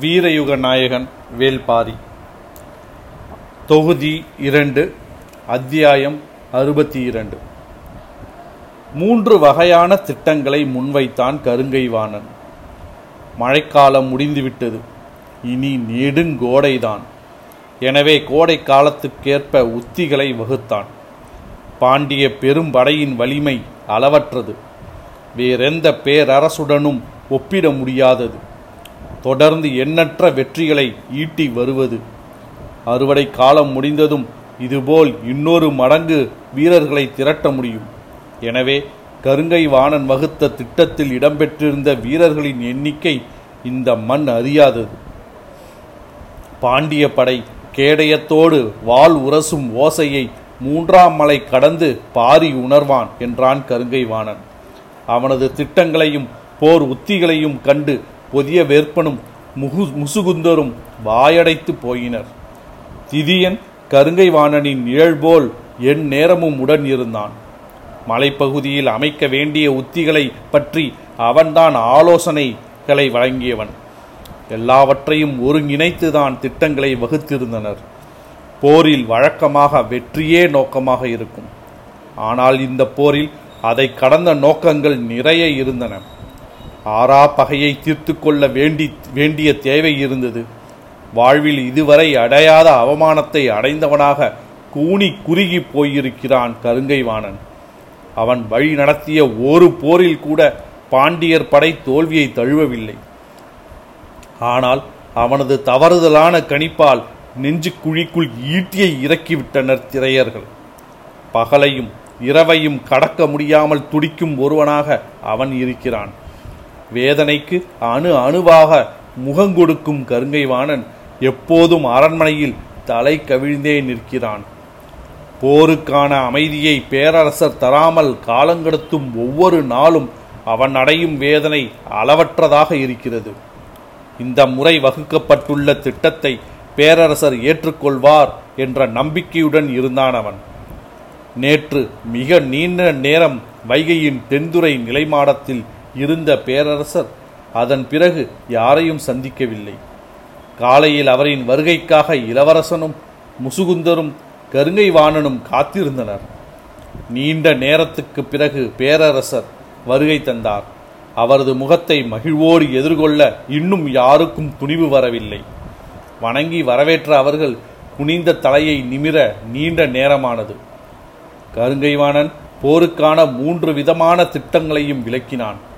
வீரயுக நாயகன் வேல்பாரி. தொகுதி இரண்டு அத்தியாயம் அறுபத்தி இரண்டு மூன்று வகையான திட்டங்களை முன்வைத்தான் கருங்கைவாணன். மழைக்காலம் முடிந்துவிட்டது. இனி நெடுங்கோடைதான் எனவே கோடை காலத்துக்கேற்ப உத்திகளை வகுத்தான். பாண்டிய பெரும்படையின் வலிமை அளவற்றது. வேறெந்த பேரரசுடனும் ஒப்பிட முடியாதது. தொடர்ந்து எண்ணற்ற வெற்றிகளை ஈட்டி வருவது. அறுவடை காலம் முடிந்ததும் இதுபோல் இன்னொரு மடங்கு வீரர்களை திரட்ட முடியும். எனவே கருங்கை வாணன் வகுத்த திட்டத்தில் இடம்பெற்றிருந்த வீரர்களின் எண்ணிக்கை இந்த மண் அறியாதது பாண்டிய படை கேடயத்தோடு வாள் உரசும் ஓசையை மூன்றாம் மலை கடந்து பாரி உணர்வான் என்றான் கருங்கை வாணன். அவனது திட்டங்களையும் போர் உத்திகளையும் கண்டு புதிய வேற்பனும் முகு முசுகுந்தரும் வாயடைத்து போயினர். திதியன் கருங்கை வாணனின் நிழல்போல் என் நேரமும் உடன் இருந்தான். மலைப்பகுதியில் அமைக்க வேண்டிய உத்திகளை பற்றி அவன்தான் ஆலோசனைகளை வழங்கியவன். எல்லாவற்றையும் ஒருங்கிணைத்துதான் திட்டங்களை வகுத்திருந்தனர். போரில் வழக்கமாக வெற்றியே நோக்கமாக இருக்கும். ஆனால் இந்த போரில் அதை கடந்த நோக்கங்கள் நிறைய இருந்தன. ஆறா பகையை தீர்த்து கொள்ள வேண்டி வேண்டிய தேவை இருந்தது. வாழ்வில் இதுவரை அடையாத அவமானத்தை அடைந்தவனாக கூனி குறுகி போயிருக்கிறான் கருங்கைவாணன். அவன் வழி நடத்திய ஒரு போரில் கூட பாண்டியர் படை தோல்வியை தழுவவில்லை. ஆனால் அவனது தவறுதலான கணிப்பால் நெஞ்சு குழிக்குள் ஈட்டியை இறக்கிவிட்டனர் திரையர்கள். பகலையும் இரவையும் கடக்க முடியாமல் துடிக்கும் ஒருவனாக அவன் இருக்கிறான். வேதனைக்கு அணு அணுவாக முகங்கொடுக்கும் கருங்கைவாணன் எப்போதும் அரண்மனையில் தலை கவிழ்ந்தே நிற்கிறான். போருக்கான அமைதியை பேரரசர் தராமல் காலங்கடத்தும் ஒவ்வொரு நாளும் அவன் அடையும் வேதனை அளவற்றதாக இருக்கிறது. இந்த முறை வகுக்கப்பட்டுள்ள திட்டத்தை பேரரசர் ஏற்றுக்கொள்வார் என்ற நம்பிக்கையுடன் இருந்தான் அவன். நேற்று மிக நீண்ட நேரம் வைகையின் தென்துறை நிலைமாடத்தில் இருந்த பேரரசர் அதன் பிறகு யாரையும் சந்திக்கவில்லை. காலையில் அவரின் வருகைக்காக இளவரசனும் முசுகுந்தரும் கருங்கைவாணனும் காத்திருந்தனர். நீண்ட நேரத்துக்கு பிறகு பேரரசர் வருகை தந்தார். அவரது முகத்தை மகிழ்வோடு எதிர்கொள்ள இன்னும் யாருக்கும் துணிவு வரவில்லை. வணங்கி வரவேற்ற அவர்கள் குனிந்த தலையை நிமிர நீண்ட நேரமானது. கருங்கைவாணன் போருக்கான மூன்று விதமான திட்டங்களையும் விளக்கினான்.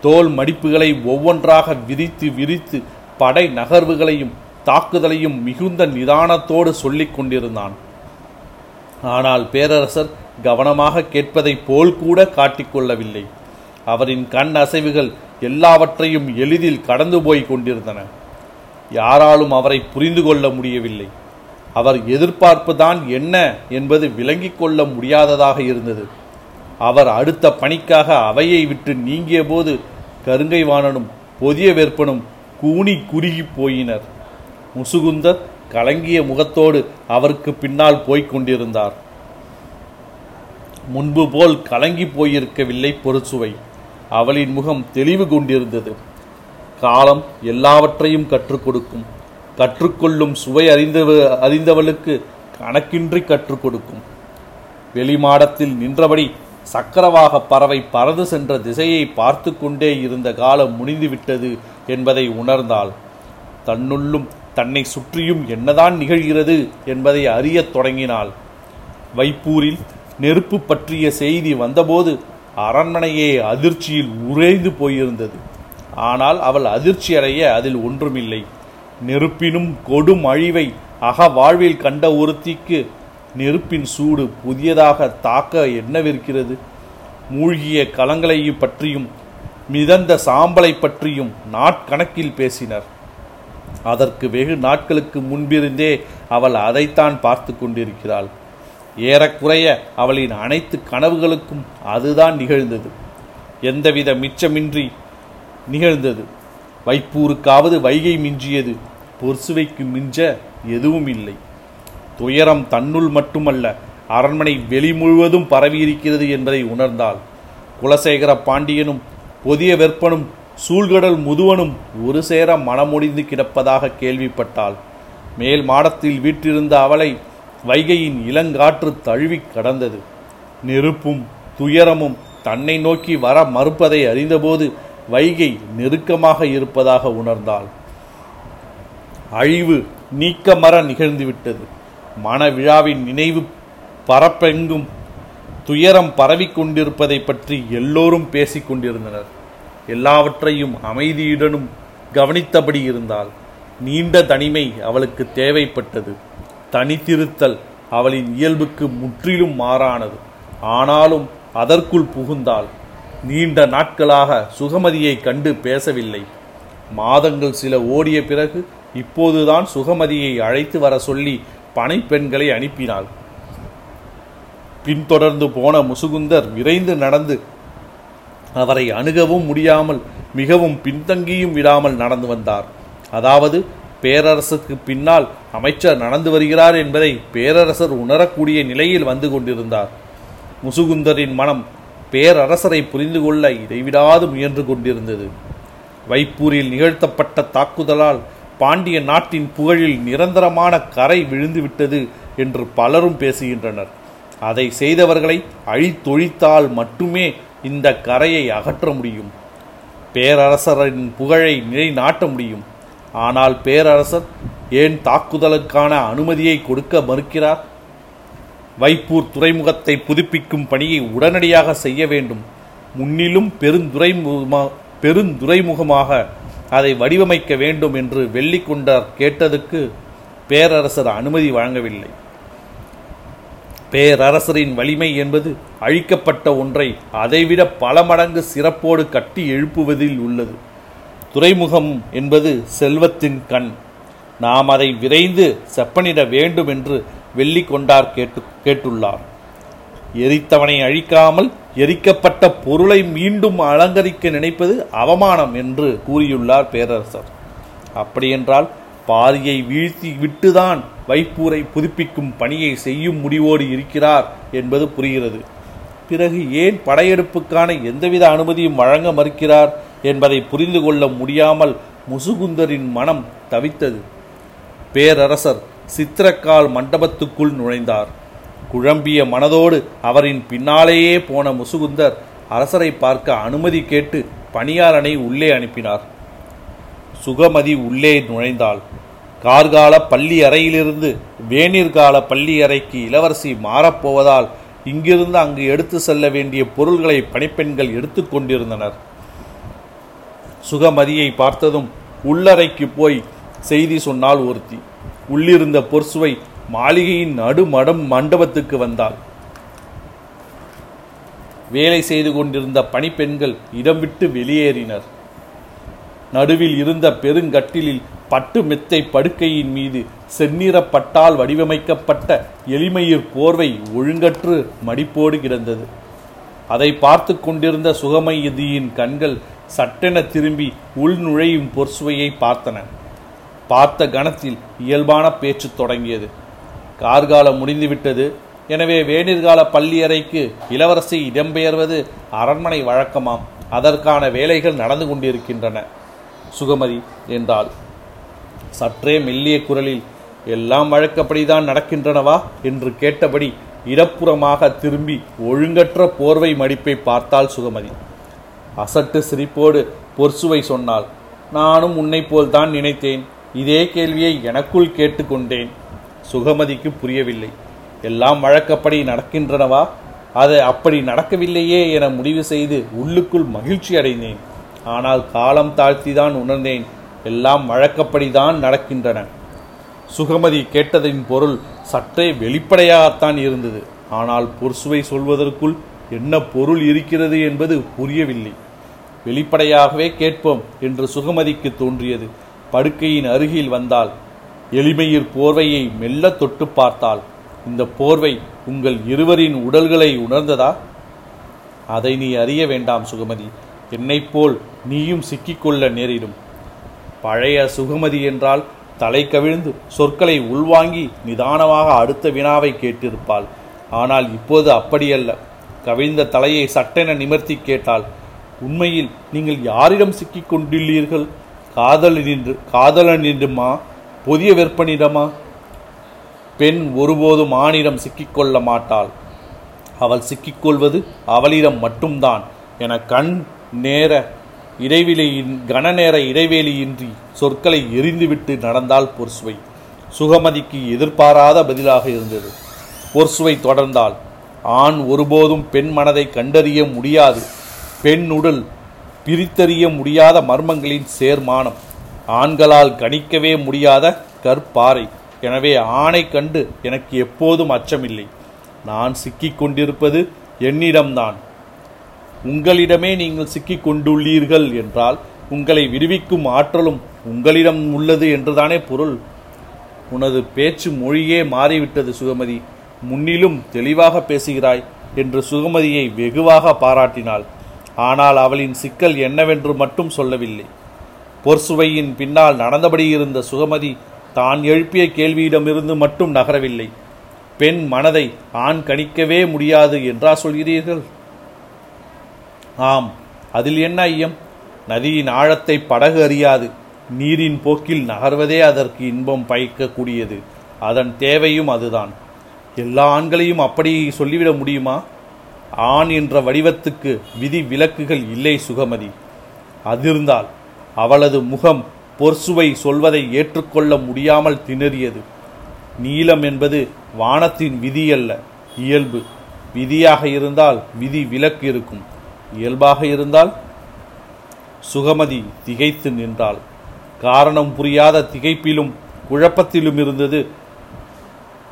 தோல் மடிப்புகளை ஒவ்வொன்றாக விரித்து விரித்து படை நகர்வுகளையும் தாக்குதலையும் மிகுந்த நிதானத்தோடு சொல்லிக் கொண்டிருந்தான். ஆனால் பேரரசர் கவனமாக கேட்பதைப் போல் கூட காட்டிக்கொள்ளவில்லை அவரின் கண் அசைவுகள் எல்லாவற்றையும் எளிதில் கடந்து போய் கொண்டிருந்தன. யாராலும் அவரை புரிந்து கொள்ள முடியவில்லை. அவர் எதிர்பார்ப்புதான் என்ன என்பது விளங்கிக் கொள்ள முடியாததாக இருந்தது. அவர் அடுத்த பணிக்காக அவையை விட்டு நீங்கிய போது கருங்கைவாணனும் பொதிய வேற்பனும் கூனி குறுகி போயினர். முசுகுந்தர் கலங்கிய முகத்தோடு அவருக்கு பின்னால் போய்க் கொண்டிருந்தார். முன்பு போல் கலங்கி போயிருக்கவில்லை பொறுசுவை. அவளின் முகம் தெளிவு கொண்டிருந்தது. காலம் எல்லாவற்றையும் கற்றுக் கொடுக்கும். கற்றுக்கொள்ளும் சுவை அறிந்தவ அறிந்தவளுக்கு கணக்கின்றி கற்றுக் கொடுக்கும். வெளிமாடத்தில் நின்றபடி சக்கரவாக பறவை பறந்து சென்ற திசையை பார்த்து கொண்டே இருந்த காலம் முடிந்துவிட்டது என்பதை உணர்ந்தாள். தன்னுள்ளும் தன்னை சுற்றியும் என்னதான் நிகழ்கிறது என்பதை அறியத் தொடங்கினாள். வைப்பூரில் நெருப்பு பற்றிய செய்தி வந்தபோது அரண்மனையே அதிர்ச்சியில் உறைந்து போயிருந்தது. ஆனால் அவள் அதிர்ச்சி அடைய அதில் ஒன்றுமில்லை. நெருப்பினும் கொடும் அழிவை அக வாழ்வில் கண்ட ஒருத்திக்கு நெருப்பின் சூடு புதியதாக தாக்க என்னவிருக்கிறது? மூழ்கிய கலங்களையும் பற்றியும் மிதந்த சாம்பலை பற்றியும் நாட்கணக்கில் பேசினர். அதற்கு வெகு நாட்களுக்கு முன்பிருந்தே அவள் அதைத்தான் பார்த்து கொண்டிருக்கிறாள். ஏறக்குறைய அவளின் அனைத்து கனவுகளுக்கும் அதுதான் நிகழ்ந்தது. எந்தவித மிச்சமின்றி நிகழ்ந்தது. வைப்பூருக்காவது வைகை மிஞ்சியது. பொர்சுவைக்கு மிஞ்ச எதுவும் இல்லை துயரம் தன்னுள் மட்டுமல்ல அரண்மனை வெளி முழுவதும் பரவியிருக்கிறது என்பதை உணர்ந்தாள். குலசேகர பாண்டியனும் புதிய வெப்பனும் சூழ்கடல் முதுவனும் ஒரு சேர மனமுடிந்து கிடப்பதாக கேள்விப்பட்டாள். மேல் மாடத்தில் வீற்றிருந்த அவளை வைகையின் இளங்காற்று தழுவி கடந்தது. நெருப்பும் துயரமும் தன்னை நோக்கி வர மறுப்பதை அறிந்தபோது வைகை நெருக்கமாக இருப்பதாக உணர்ந்தாள். அழிவு நீக்கமர நிகழ்ந்துவிட்டது. மன விழாவின் நினைவு பரப்பெங்கும் துயரம் பரவிக்கொண்டிருப்பதை பற்றி எல்லோரும் பேசிக் கொண்டிருந்தனர். எல்லாவற்றையும் அமைதியுடனும் கவனித்தபடி இருந்தால் நீண்ட தனிமை அவளுக்கு தேவைப்பட்டது. தனித்திருத்தல் அவளின் இயல்புக்கு முற்றிலும் மாறானது. ஆனாலும் அதற்குள் புகுந்தாள். நீண்ட நாட்களாக சுகமதியை கண்டு பேசவில்லை. மாதங்கள் சில ஓடிய பிறகு இப்போதுதான் சுகமதியை அழைத்து வர சொல்லி பனைப்பெண்களை அனுப்பினாள். பின்தொடர்ந்து போன முசுகுந்தர் விரைந்து நடந்து அவரை அணுகவும் முடியாமல் மிகவும் பின்தங்கியும் விடாமல் நடந்து வந்தார். அதாவது பேரரசுக்கு பின்னால் அமைச்சர் நடந்து வருகிறார் என்பதை பேரரசர் உணரக்கூடிய நிலையில் வந்து கொண்டிருந்தார். முசுகுந்தரின் மனம் பேரரசரை புரிந்து கொள்ள இடைவிடாது முயன்று கொண்டிருந்தது. வைப்பூரில் நிகழ்த்தப்பட்ட தாக்குதலால் பாண்டிய நாட்டின் புகழில் நிரந்தரமான கரை விழுந்துவிட்டது என்று பலரும் பேசுகின்றனர். அதை செய்தவர்களை அழித்தொழித்தால் மட்டுமே இந்த கரையை அகற்ற முடியும். பேரரசரின் புகழை நிலைநாட்ட முடியும். ஆனால் பேரரசர் ஏன் தாக்குதலுக்கான அனுமதியை கொடுக்க மறுக்கிறார்? வைப்பூர் துறைமுகத்தை புதுப்பிக்கும் பணியை உடனடியாக செய்ய வேண்டும். முன்னிலும் பெருந்துறைமுகமாக பெருந்துறைமுகமாக அதை வடிவமைக்க வேண்டும் என்று வெள்ளிக்கொண்டார் கேட்டதுக்கு பேரரசர் அனுமதி வழங்கவில்லை. பேரரசரின் வலிமை என்பது அழிக்கப்பட்ட ஒன்றை அதைவிட பல மடங்கு சிறப்போடு கட்டி எழுப்புவதில் உள்ளது. துறைமுகம் என்பது செல்வத்தின் கண். நாம் அதை விரைந்து செப்பனிட வேண்டும் என்று வெள்ளிக்கொண்டார் கேட்டு கேட்டுள்ளார். எரித்தவனை அழிக்காமல் எரிக்கப்பட்ட பொருளை மீண்டும் அலங்கரிக்க நினைப்பது அவமானம் என்று கூறியுள்ளார் பேரரசர். அப்படியென்றால் பாரியை வீழ்த்தி விட்டுதான் வைப்பூரை புதுப்பிக்கும் பணியை செய்யும் முடிவோடு இருக்கிறார் என்பது புரிகிறது. பிறகு ஏன் படையெடுப்புக்கான எந்தவித அனுமதியும் வழங்க மறுக்கிறார் என்பதை புரிந்து கொள்ள முடியாமல் முசுகுந்தரின் மனம் தவித்தது. பேரரசர் சித்திரக்கால் மண்டபத்துக்குள் நுழைந்தார். குழம்பிய மனதோடு அவரின் பின்னாலேயே போன முசுகுந்தர் அரசரை பார்க்க அனுமதி கேட்டு பணியாளனை உள்ளே அனுப்பினார். சுகமதி உள்ளே நுழைந்தாள். கார்கால பள்ளி அறையிலிருந்து வேநீர்கால பள்ளி அறைக்கு இளவரசி மாறப்போவதால் இங்கிருந்து அங்கு எடுத்து செல்ல வேண்டிய பொருள்களை பணிப்பெண்கள் எடுத்துக்கொண்டிருந்தனர் சுகமதியை பார்த்ததும் உள்ளறைக்கு போய் செய்தி சொன்னால் ஒருத்தி. உள்ளிருந்த பொர்சுவை மாளிகையின் நடுமடம் மண்டபத்துக்கு வந்தாள். வேலை செய்து கொண்டிருந்த பணிப்பெண்கள் இடம் விட்டு வெளியேறினர். நடுவில் இருந்த பெருங்கட்டிலில் பட்டு மெத்தை படுக்கையின் மீது செந்நிறப்பட்டால் வடிவமைக்கப்பட்ட எளிமையிற் போர்வை ஒழுங்கற்று மடிப்போடு கிடந்தது. அதை பார்த்து கொண்டிருந்த சுகமயதியின் கண்கள் சட்டென திரும்பி உள் நுழையும் பொற்சுவையை பார்த்தன. பார்த்த கணத்தில் இயல்பான பேச்சு தொடங்கியது. கார்காலம் முடிந்துவிட்டது. எனவே வேணிற்கால பள்ளியறைக்கு இளவரசி இடம்பெயர்வது அரண்மனை வழக்கமாம். அதற்கான வேலைகள் நடந்து கொண்டிருக்கின்றன. சுகமதி என்றாள். சற்றே மெல்லிய குரலில் எல்லாம் வழக்கப்படிதான் நடக்கின்றனவா? என்று கேட்டபடி இடப்புறமாக திரும்பி ஒழுங்கற்ற போர்வை மடிப்பை பார்த்தாள் சுகமதி. அசட்டு சிரிப்போடு பொர்சுவை சொன்னாள். நானும் உன்னை போல்தான் நினைத்தேன். இதே கேள்வியை எனக்குள் கேட்டுக்கொண்டேன். சுகமதிக்கு புரியவில்லை. எல்லாம் வழக்கப்படி நடக்கின்றனவா? அது அப்படி நடக்கவில்லையே என முடிவு செய்து உள்ளுக்குள் மகிழ்ச்சி அடைந்தேன். ஆனால் காலம் தாழ்த்திதான் உணர்ந்தேன். எல்லாம் வழக்கப்படிதான் நடக்கின்றன. சுகமதி கேட்டதின் பொருள் சற்றே வெளிப்படையாகத்தான் இருந்தது. ஆனால் பொர்சுவை சொல்வதற்குள் என்ன பொருள் இருக்கிறது என்பது புரியவில்லை. வெளிப்படையாகவே கேட்போம் என்று சுகமதிக்கு தோன்றியது. படுக்கையின் அருகில் வந்தால் எளிமையிற் போர்வையை மெல்ல தொட்டு பார்த்தால் இந்த போர்வை உங்கள் இருவரின் உடல்களை உணர்ந்ததா? அதை நீ அறிய வேண்டாம் சுகமதி. என்னைப் போல் நீயும் சிக்கிக்கொள்ள நேரிடும். பழைய சுகமதி என்றால் தலை கவிழ்ந்து சொற்களை உள்வாங்கி நிதானமாக அடுத்த வினாவை கேட்டிருப்பாள். ஆனால் இப்போது அப்படியல்ல. கவிழ்ந்த தலையை சட்டென நிமிர்த்தி கேட்டாள். உண்மையில் நீங்கள் யாரிடம் சிக்கிக் கொண்டுள்ளீர்கள் காதலன் என்றுமா? புதிய வெற்பனிடமா? பெண் ஒருபோதும் ஆணிடம் சிக்கிக்கொள்ள மாட்டாள். அவள் சிக்கிக்கொள்வது அவளிடம் மட்டும்தான் என கண் நேர இடைவெளியின் கனநேர இடைவெளியின்றி சொற்களை எரிந்துவிட்டு நடந்தால் பொர்சுவை சுகமதிக்கு எதிர்பாராத பதிலாக இருந்தது. பொர்சுவை தொடர்ந்தால் ஆண் ஒருபோதும் பெண் மனதை கண்டறிய முடியாது. பெண் உடல் பிரித்தறிய முடியாத மர்மங்களின் சேர்மானம். ஆண்களால் கணிக்கவே முடியாத கற்பாறை. எனவே ஆணை கண்டு எனக்கு எப்போதும் அச்சமில்லை. நான் சிக்கிக் கொண்டிருப்பது என்னிடம்தான். உங்களிடமே நீங்கள் சிக்கிக் கொண்டுள்ளீர்கள் என்றால் உங்களை விடுவிக்கும் ஆற்றலும் உங்களிடம் உள்ளது என்றுதானே பொருள். உனது பேச்சு மொழியே மாறிவிட்டது சுகமதி. முன்னிலும் தெளிவாக பேசுகிறாய் என்று சுகமதியை வெகுவாக பாராட்டினாள். ஆனால் அவளின் சிக்கல் என்னவென்று மட்டும் சொல்லவில்லை. பொற்சுவையின் பின்னால் நடந்தபடி இருந்த சுகமதி தான் எழுப்பிய கேள்வியிடமிருந்து மட்டும் நகரவில்லை. பெண் மனதை ஆண் கணிக்கவே முடியாது என்றா சொல்கிறீர்கள்? ஆம் அதில் என்ன ஐயம்? நதியின் ஆழத்தை படகு அறியாது. நீரின் போக்கில் நகர்வதே அதற்கு இன்பம் பயக்கக்கூடியது. அதன் தேவையும் அதுதான். எல்லா ஆண்களையும் அப்படி சொல்லிவிட முடியுமா? ஆண் என்ற வடிவத்துக்கு விதி விலக்குகள் இல்லை சுகமதி. அதிர்ந்தால் அவளது முகம் பொர்சுவை சொல்வதை ஏற்றுக்கொள்ள முடியாமல் திணறியது. நீளம் என்பது வானத்தின் விதி அல்ல இயல்பு. விதியாக இருந்தால் விதி விலக்கு இருக்கும். இயல்பாக இருந்தால் சுகமதி திகைத்து நின்றாள். காரணம் புரியாத திகைப்பிலும் குழப்பத்திலும் இருந்தது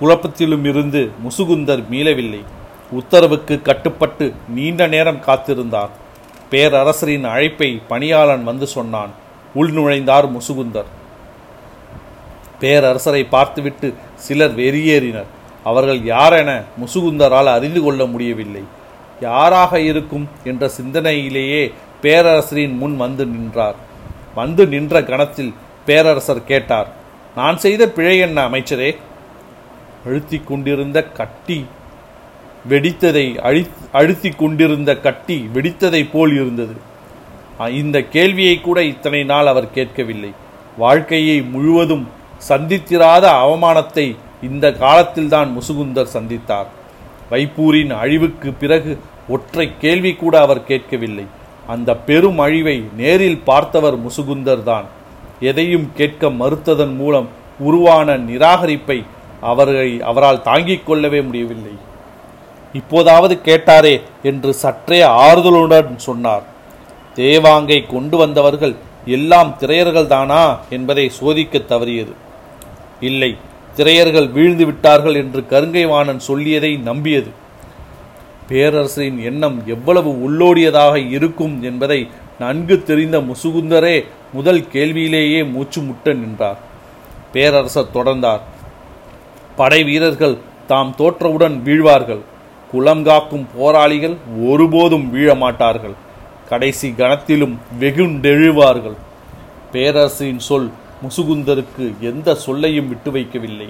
குழப்பத்திலும் இருந்து முசுகுந்தர் மீளவில்லை. உத்தரவுக்கு கட்டுப்பட்டு நீண்ட நேரம் காத்திருந்தார். பேரரசரின் அழைப்பை பணியாளன் வந்து சொன்னான். உள்நுழைந்தார் முசுகுந்தர். பேரரசரை பார்த்துவிட்டு சிலர் வெறியேறினர். அவர்கள் யாரென முசுகுந்தரால் அறிந்து கொள்ள முடியவில்லை. யாராக இருக்கும் என்ற சிந்தனையிலேயே பேரரசரின் முன் வந்து நின்றார். வந்து நின்ற கணத்தில் பேரரசர் கேட்டார் நான் செய்த பிழை என்ன அமைச்சரே? அழுத்தி கொண்டிருந்த கட்டி வெடித்ததை அழி அழுத்தி கொண்டிருந்த கட்டி வெடித்ததை போல் இருந்தது. இந்த கேள்வியை கூட இத்தனை நாள் அவர் கேட்கவில்லை. வாழ்க்கையை முழுவதும் சந்தித்திராத அவமானத்தை இந்த காலத்தில்தான் முசுகுந்தர் சந்தித்தார். வைப்பூரின் அழிவுக்கு பிறகு ஒற்றை கேள்வி கூட அவர் கேட்கவில்லை. அந்த பெரும் அழிவை நேரில் பார்த்தவர் முசுகுந்தர் தான். எதையும் கேட்க மறுத்ததன் மூலம் உருவான நிராகரிப்பை அவர்களை அவரால் தாங்கிக் கொள்ளவே முடியவில்லை. இப்போதாவது கேட்டாரே என்று சற்றே ஆறுதலுடன் சொன்னார். தேவாங்கை கொண்டு வந்தவர்கள் எல்லாம் திரையர்கள் தானா என்பதை சோதிக்க தவறியது. இல்லை திரையர்கள் வீழ்ந்து விட்டார்கள் என்று கருங்கைவாணன் சொல்லியதை நம்பியது. பேரரசரின் எண்ணம் எவ்வளவு உள்ளோடியதாக இருக்கும் என்பதை நன்கு தெரிந்த முசுகுந்தரே முதல் கேள்வியிலேயே மூச்சு முட்ட நின்றார். பேரரசர் தொடர்ந்தார். படை வீரர்கள் தாம் தோற்றவுடன் வீழ்வார்கள். குலம் காக்கும் போராளிகள் ஒருபோதும் வீழமாட்டார்கள் கடைசி கணத்திலும் வெகுண்டெழுவார்கள். பேரரசின் சொல் முசுகுந்தருக்கு எந்த சொல்லையும் விட்டு வைக்கவில்லை.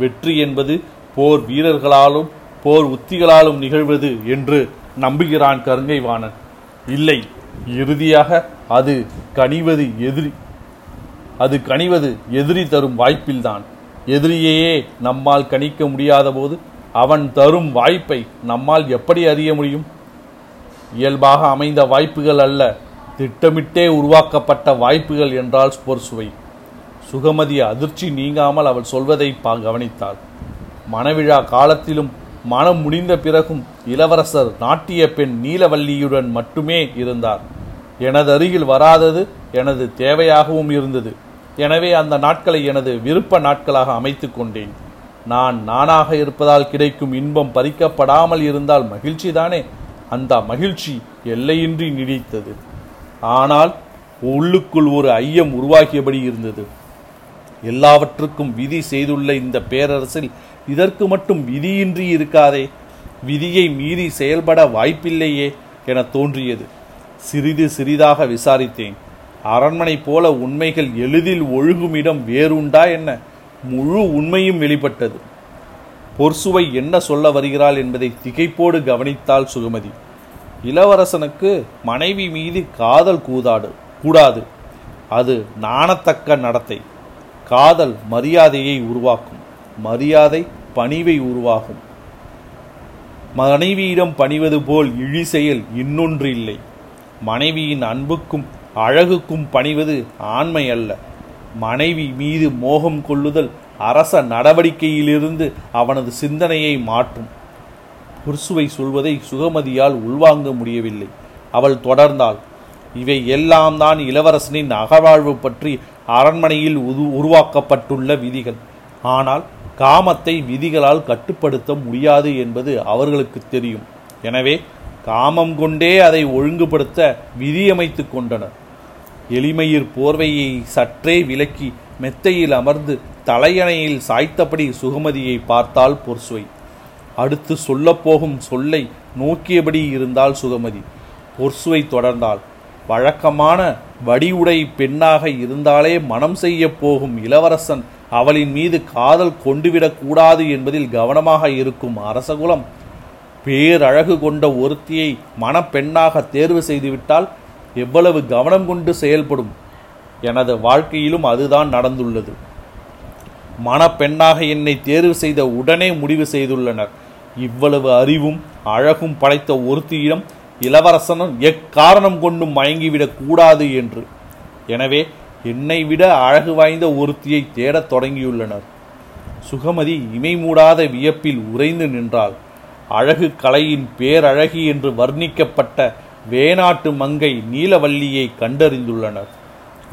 வெற்றி என்பது போர் வீரர்களாலும் போர் உத்திகளாலும் நிகழ்வது என்று நம்புகிறான் கருங்கைவாணன். இல்லை இறுதியாக அது கனிவது எதிரி அது கனிவது எதிரி தரும் வாய்ப்பில்தான். எதிரியையே நம்மால் கணிக்க முடியாத போது அவன் தரும் வாய்ப்பை நம்மால் எப்படி அறிய முடியும்? இயல்பாக அமைந்த வாய்ப்புகள் அல்ல திட்டமிட்டே உருவாக்கப்பட்ட வாய்ப்புகள் என்றால் சுவை. சுகமதி அதிர்ச்சி நீங்காமல் அவள் சொல்வதை பா கவனித்தாள். மணவிழா காலத்திலும் மனம் முடிந்த பிறகும் இளவரசர் நாட்டிய பெண் நீலவல்லியுடன் மட்டுமே இருந்தார். எனது அருகில் வராதது எனது தேவையாகவும் இருந்தது. எனவே அந்த நாட்களை எனது விருப்ப நாட்களாக அமைத்து கொண்டேன். நான் நானாக இருப்பதால் கிடைக்கும் இன்பம் பறிக்கப்படாமல் இருந்தால் மகிழ்ச்சிதானே? அந்த மகிழ்ச்சி எல்லையின்றி நீடித்தது. ஆனால் உள்ளுக்குள் ஒரு ஐயம் உருவாகியபடி இருந்தது. எல்லாவற்றுக்கும் விதி செய்துள்ள இந்த பேரரசில் இதற்கு மட்டும் விதியின்றி இருக்காதே? விதியை மீறி செயல்பட வாய்ப்பில்லையே என தோன்றியது. சிறிது சிறிதாக விசாரித்தேன். அரண்மனை போல உண்மைகள் எளிதில் ஒழுகும் இடம் வேறுண்டா என்ன? முழு உண்மையும் வெளிப்பட்டது. பொர்சுவை என்ன சொல்ல வருகிறாள் என்பதை திகைப்போடு கவனித்தாள் சுகமதி. இளவரசனுக்கு மனைவி மீது காதல் கூதாடு கூடாது. அது நாணத்தக்க நடத்தை. காதல் மரியாதையை உருவாக்கும். மரியாதை பணிவை உருவாகும். மனைவியிடம் பணிவது போல் இழி செயல் இன்னொன்று இல்லை. மனைவியின் அன்புக்கும் அழகுக்கும் பணிவது ஆண்மை அல்ல மனைவி மீது மோகம் கொள்ளுதல் அரச நடவடிக்கையிலிருந்து அவனது சிந்தனையை மாற்றும். புர்சுவை சொல்வதை சுகமதியால் உள்வாங்க முடியவில்லை. அவள் தொடர்ந்தாள். இவை எல்லாம் தான் இளவரசனின் அகவாழ்வு பற்றி அரண்மனையில் உரு உருவாக்கப்பட்டுள்ள விதிகள். ஆனால் காமத்தை விதிகளால் கட்டுப்படுத்த முடியாது என்பது அவர்களுக்கு தெரியும். எனவே காமம் கொண்டே அதை ஒழுங்குபடுத்த விதியமைத்து கொண்டனர். எளிமையிற் போர்வையை சற்றே விலக்கி மெத்தையில் அமர்ந்து தலையணையில் சாய்த்தபடி சுகமதியை பார்த்தால் பொர்சுவை அடுத்து சொல்லப்போகும் சொல்லை நோக்கியபடி இருந்தால் சுகமதி. பொர்சுவை தொடர்ந்தாள். வழக்கமான வடிவுடை பெண்ணாக இருந்தாலே மனம் செய்ய போகும் இளவரசன் அவளின் மீது காதல் கொண்டுவிடக்கூடாது என்பதில் கவனமாக இருக்கும் அரசகுலம். பேரழகு கொண்ட ஒருத்தியை மணப்பெண்ணாக தேர்வு செய்துவிட்டால் எவ்வளவு கவனம் கொண்டு செயல்படும் எனது வாழ்க்கையிலும் அதுதான் நடந்துள்ளது. மணப்பெண்ணாக என்னை தேர்வு செய்த உடனே முடிவு செய்துள்ளனர். இவ்வளவு அறிவும் அழகும் படைத்த ஒருத்தியிடம் இளவரசனும் எக்காரணம் கொண்டும் மயங்கிவிடக் கூடாது என்று. எனவே என்னை விட அழகு வாய்ந்த ஒருத்தியை தேடத் தொடங்கியுள்ளனர். சுகமதி இமை மூடாத வியப்பில் உறைந்து நின்றாள். அழகு கலையின் பேரழகி என்று வர்ணிக்கப்பட்ட வேணாட்டு மங்கை நீலவல்லியை கண்டறிந்துள்ளனர்.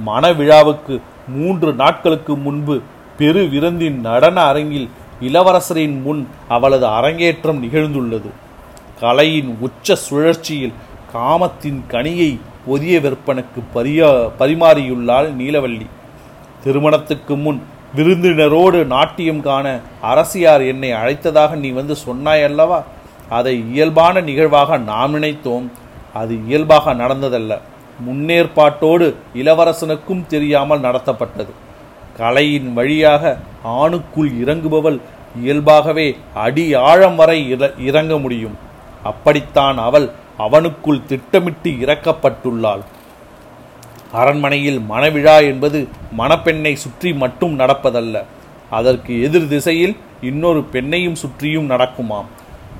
மணவிழாவுக்கு மூன்று நாட்களுக்கு முன்பு பெரு விருந்தின் நடன அரங்கில் இளவரசரின் முன் அவளது அரங்கேற்றம் நிகழ்ந்துள்ளது. கலையின் உச்ச சுழற்சியில் காமத்தின் கனியை பொதிய விற்பனுக்கு பரியா பரிமாறியுள்ளாள் நீலவல்லி. திருமணத்துக்கு முன் விருந்தினரோடு நாட்டியம் காண அரசியார் என்னை அழைத்ததாக நீ வந்து சொன்னாய் அல்லவா அதை இயல்பான நிகழ்வாக நாம் நினைத்தோம். அது இயல்பாக நடந்ததல்ல. முன்னேற்பாட்டோடு இளவரசனுக்கும் தெரியாமல் நடத்தப்பட்டது. கலையின் வழியாக ஆணுக்குள் இறங்குபவள் இயல்பாகவே அடி ஆழம் வரை இறங்க முடியும். அப்படித்தான் அவள் அவனுக்குள் திட்டமிட்டு இறக்கப்பட்டுள்ளாள். அரண்மனையில் மணவிழா என்பது மணப்பெண்ணை சுற்றி மட்டும் நடப்பதல்ல. அதற்கு எதிர் திசையில் இன்னொரு பெண்ணையும் சுற்றியும் நடக்குமாம்.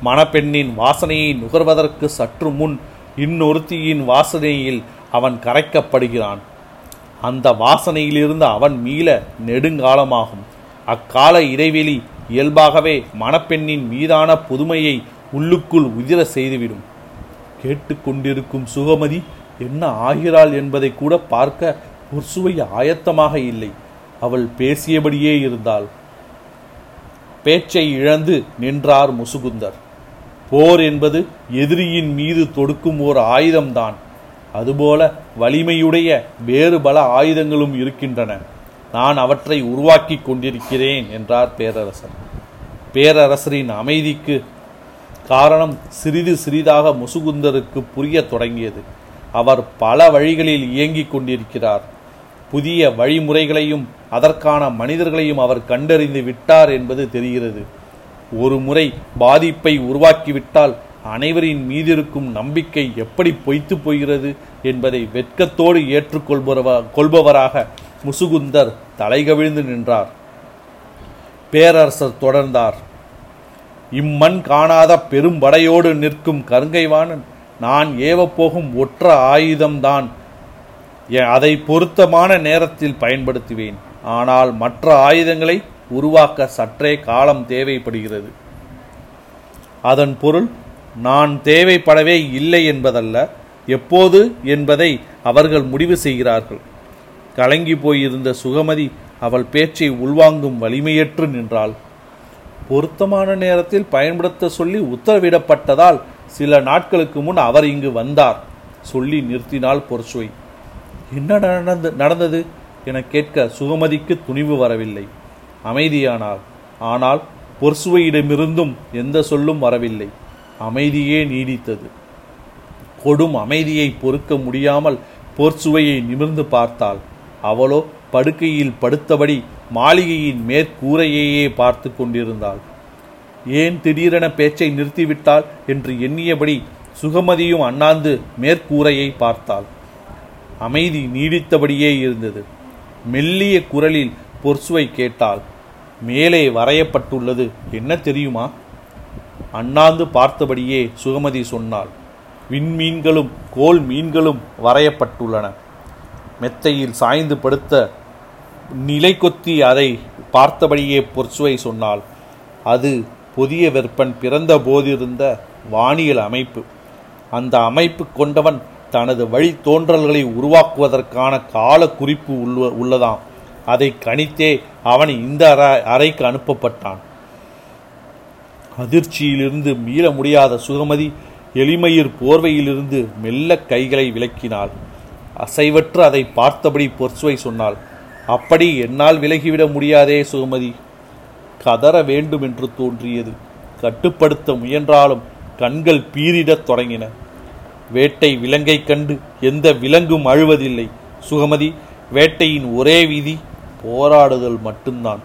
மணப்பெண்ணின் வாசனையை நுகர்வதற்கு சற்று முன் இன்னொருத்தியின் வாசனையில் அவன் கரைக்கப்படுகிறான். அந்த வாசனையிலிருந்து அவன் மீள நெடுங்காலமாகும். அக்கால இடைவெளி இயல்பாகவே மணப்பெண்ணின் மீதான புதுமையை உள்ளுக்குள் உதிர செய்துவிடும். கேட்டுக்கொண்டிருக்கும் சுகமதி என்ன ஆகிறாள் என்பதை கூட பார்க்க புர்சுவை ஆயத்தமாக இல்லை. அவள் பேசியபடியே இருந்தாள். பேச்சை இழந்து நின்றார் முசுகுந்தர். போர் என்பது எதிரியின் மீது தொடுக்கும் ஓர் ஆயுதம்தான். அதுபோல வலிமையுடைய வேறு பல ஆயுதங்களும் இருக்கின்றன. நான் அவற்றை உருவாக்கி கொண்டிருக்கிறேன் என்றார் பேரரசர். பேரரசரின் அமைதிக்கு காரணம் சிறிது சிறிதாக முசுகுந்தருக்கு புரிய தொடங்கியது. அவர் பல வழிகளில் இயங்கிக் கொண்டிருக்கிறார். புதிய வழிமுறைகளையும் அதற்கான மனிதர்களையும் அவர் கண்டறிந்து விட்டார் என்பது தெரிகிறது. ஒரு முறை பாதிப்பை உருவாக்கிவிட்டால் அனைவரின் மீதிருக்கும் நம்பிக்கை எப்படி பொய்த்து போகிறது என்பதை வெட்கத்தோடு ஏற்றுக்கொள்பவரா கொள்பவராக முசுகுந்தர் தலைகவிழ்ந்து நின்றார். பேரரசர் தொடர்ந்தார். இம்மண் காணாத பெரும்படையோடு நிற்கும் கருங்கைவாணன் நான் ஏவப்போகும் ஒற்ற ஆயுதம்தான். அதை பொருத்தமான நேரத்தில் பயன்படுத்துவேன். ஆனால் மற்ற ஆயுதங்களை உருவாக்க சற்றே காலம் தேவைப்படுகிறது. அதன் பொருள் நான் தேவைப்படவே இல்லை என்பதல்ல எப்போது என்பதை அவர்கள் முடிவு செய்கிறார்கள். கலங்கி போயிருந்த சுகமதி அவள் பேச்சை உள்வாங்கும் வலிமையற்று நின்றாள். பொருத்தமான நேரத்தில் பயன்படுத்த சொல்லி உத்தரவிடப்பட்டதால் சில நாட்களுக்கு முன் அவர் இங்கு வந்தார். சொல்லி நிறுத்தினாள் பொர்சுவை என்ன நடந்து நடந்தது? என கேட்க சுகமதிக்கு துணிவு வரவில்லை. அமைதியானார் ஆனால் பொர்சுவையிடமிருந்தும் எந்த சொல்லும் வரவில்லை. அமைதியே நீடித்தது. கொடும் அமைதியை பொறுக்க முடியாமல் பொற்சுவையை நிமிர்ந்து பார்த்தாள். அவளோ படுக்கையில் படுத்தபடி மாளிகையின் மேற்கூரையையே பார்த்து கொண்டிருந்தாள். ஏன் திடீரென பேச்சை நிறுத்திவிட்டாள் என்று எண்ணியபடி சுகமதியும் அண்ணாந்து மேற்கூரையை பார்த்தாள். அமைதி நீடித்தபடியே இருந்தது. மெல்லிய குரலில் பொர்சுவை கேட்டாள். மேலே வரையப்பட்டுள்ளது. என்ன தெரியுமா? அண்ணாந்து பார்த்தபடியே சுகமதி சொன்னாள். விண்மீன்களும் கோல் மீன்களும் வரையப்பட்டுள்ளன. மெத்தையில் சாய்ந்து படுத்த நிலை கொத்தி அதை பார்த்தபடியே பொற்சுவை சொன்னால் அது புதிய வெப்பன் பிறந்த போதிருந்த வானியல் அமைப்பு. அந்த அமைப்பு கொண்டவன் தனது வழி தோன்றல்களை உருவாக்குவதற்கான கால குறிப்பு உள்ள உள்ளதாம். அதை கணித்தே அவன் இந்த அறைக்கு அனுப்பப்பட்டான். அதிர்ச்சியிலிருந்து மீள முடியாத சுகமதி எளிமையிர் போர்வையிலிருந்து மெல்ல கைகளை விளக்கினாள் அசைவற்று அதை பார்த்தபடி பொர்சுவை சொன்னாள். அப்படி என்னால் விலகிவிட முடியாதே சுகமதி கதற வேண்டும் என்று தோன்றியது. கட்டுப்படுத்த முயன்றாலும் கண்கள் பீரிடத் தொடங்கின. வேட்டை விலங்கை கண்டு எந்த விலங்கும் அழுவதில்லை. சுகமதி வேட்டையின் ஒரே விதி போராடுதல் மட்டும்தான்.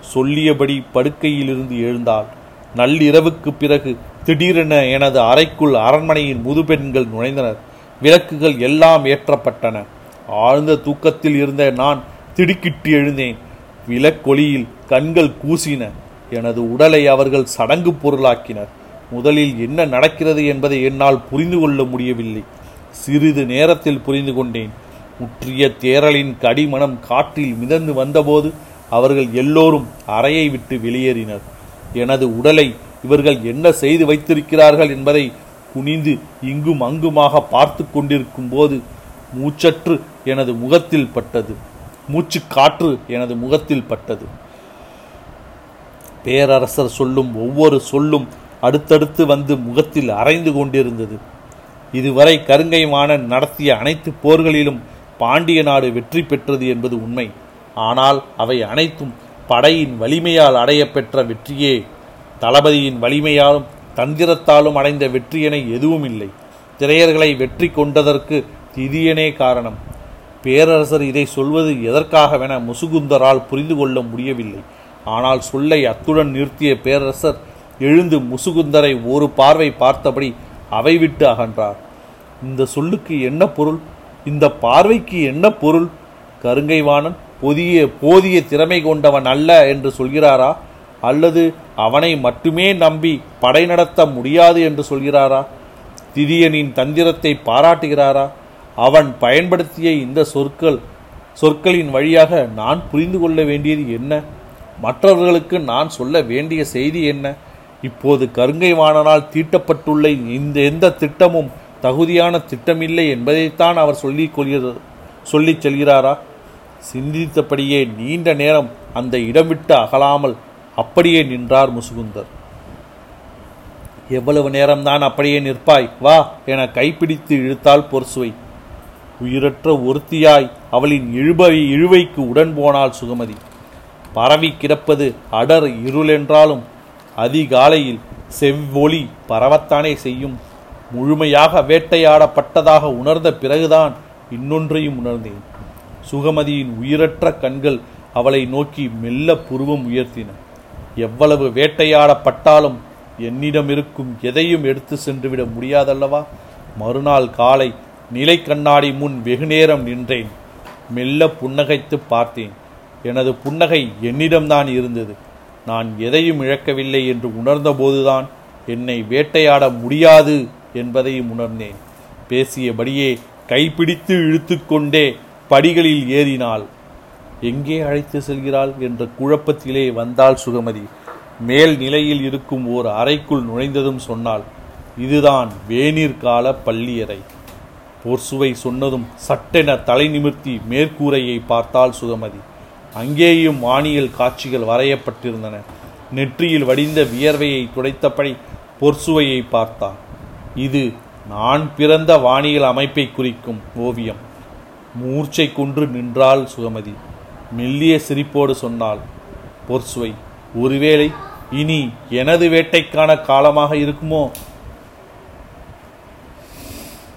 சொல்லியபடி படுக்கையிலிருந்து எழுந்தாள். நள்ளிரவுக்கு பிறகு திடீரென எனது அறைக்குள் அரண்மனையின் முதுபெண்கள் நுழைந்தனர். விளக்குகள் எல்லாம் ஏற்றப்பட்டன. ஆழ்ந்த தூக்கத்தில் இருந்த நான் திடுக்கிட்டு எழுந்தேன். விளக்கொலியில் கண்கள் கூசின. எனது உடலை அவர்கள் சடங்கு பொருளாக்கினர். முதலில் என்ன நடக்கிறது என்பதை என்னால் புரிந்து கொள்ள முடியவில்லை. சிறிது நேரத்தில் புரிந்து கொண்டேன். முற்றிய தேரலின் கடிமணம் காற்றில் மிதந்து வந்தபோது அவர்கள் எல்லோரும் அறையை விட்டு வெளியேறினர். எனது உடலை இவர்கள் என்ன செய்து வைத்திருக்கிறார்கள் என்பதை குனிந்து இங்கும் அங்குமாக பார்த்து கொண்டிருக்கும் போது மூச்சற்று எனது முகத்தில் பட்டது. மூச்சு காற்று எனது முகத்தில் பட்டது. பேரரசர் சொல்லும் ஒவ்வொரு சொல்லும் அடுத்தடுத்து வந்து முகத்தில் அரைந்து கொண்டிருந்தது. இதுவரை கருங்கைமானன் நடத்திய அனைத்து போர்களிலும் பாண்டிய நாடு வெற்றி பெற்றது என்பது உண்மை. ஆனால் அவை அனைத்தும் படையின் வலிமையால் அடையப்பெற்ற வெற்றியே. தளபதியின் வலிமையாலும் தந்திரத்தாலும் அடைந்த வெற்றியென எதுவும் இல்லை திரையர்களை வெற்றி கொண்டதற்கு திதியனே காரணம். பேரரசர் இதை சொல்வது எதற்காகவென முசுகுந்தரால் புரிந்து கொள்ள முடியவில்லை. ஆனால் சொல்லை அத்துடன் நிறுத்திய பேரரசர் எழுந்து முசுகுந்தரை ஒரு பார்வை பார்த்தபடி அவை விட்டு அகன்றார். இந்த சொல்லுக்கு என்ன பொருள்? இந்த பார்வைக்கு என்ன பொருள்? கருங்கைவாணன் புதிய போதிய திறமை கொண்டவன் அல்ல என்று சொல்கிறாரா? அல்லது அவனை மட்டுமே நம்பி படை நடத்த முடியாது என்று சொல்கிறாரா? திதியனின் தந்திரத்தை பாராட்டுகிறாரா? அவன் பயன்படுத்திய இந்த சொற்கள் சொற்களின் வழியாக நான் புரிந்து கொள்ள வேண்டியது என்ன? மற்றவர்களுக்கு நான் சொல்ல வேண்டிய செய்தி என்ன? இப்போது கருங்கை வாணனால் தீட்டப்பட்டுள்ள இந்த எந்த திட்டமும் தகுதியான திட்டமில்லை என்பதைத்தான் அவர் சொல்லிக் கொள்கிறது. சொல்லிச் செல்கிறாரா? சிந்தித்தபடியே நீண்ட நேரம் அந்த இடம் விட்டு அகலாமல் அப்படியே நின்றார் முசுகுந்தர். எவ்வளவு நேரம்தான் அப்படியே நிற்பாய் வா என கைப்பிடித்து இழுத்தாள் பொர்சுவை உயிரற்ற ஒருத்தியாய் அவளின் இழுபை இழுவைக்கு உடன் போனாள் சுகமதி. பரவி கிடப்பது அடர் இருளென்றாலும் அதிகாலையில் செவ்வொளி பரவத்தானே செய்யும் முழுமையாக வேட்டையாடப்பட்டதாக உணர்ந்த பிறகுதான் இன்னொன்றையும் உணர்ந்தேன். சுகமதியின் உயிரற்ற கண்கள் அவளை நோக்கி மெல்ல புருவம் உயர்த்தின. எவ்வளவு வேட்டையாடப்பட்டாலும் என்னிடம் இருக்கும் எதையும் எடுத்து சென்றுவிட முடியாதல்லவா? மறுநாள் காலை நிலை கண்ணாடி முன் வெகுநேரம் நின்றேன். மெல்ல புன்னகைத்து பார்த்தேன். எனது புன்னகை என்னிடம்தான் இருந்தது. நான் எதையும் இழக்கவில்லை என்று உணர்ந்தபோதுதான் என்னை வேட்டையாட முடியாது என்பதையும் உணர்ந்தேன். பேசியபடியே கைப்பிடித்து இழுத்துக்கொண்டே படிகளில் ஏறினாள். எங்கே அழைத்து செல்கிறாள்? என்ற குழப்பத்திலே வந்தாள் சுகமதி. மேல் நிலையில் இருக்கும் ஓர் அறைக்குள் நுழைந்ததும் சொன்னாள் இதுதான் வேநீர் கால பள்ளியறை. பொர்சுவை சொன்னதும் சட்டென தலை நிமிர்த்தி மேற்கூரையை பார்த்தாள் சுகமதி. அங்கேயும் வானியல் காட்சிகள் வரையப்பட்டிருந்தன. நெற்றியில் வடிந்த வியர்வையை துடைத்தபடி பொர்சுவையை பார்த்தான் இது நான் பிறந்த வானியல் அமைப்பை குறிக்கும் ஓவியம். மூர்ச்சை கொன்று நின்றாள் சுகமதி. மெல்லிய சிரிப்போடு சொன்னாள் பொர்சுவை ஒருவேளை இனி எனது வேட்டைக்கான காலமாக இருக்குமோ?